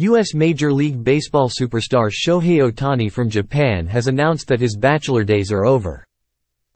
U.S. Major League Baseball superstar Shohei Otani from Japan has announced that his bachelor days are over.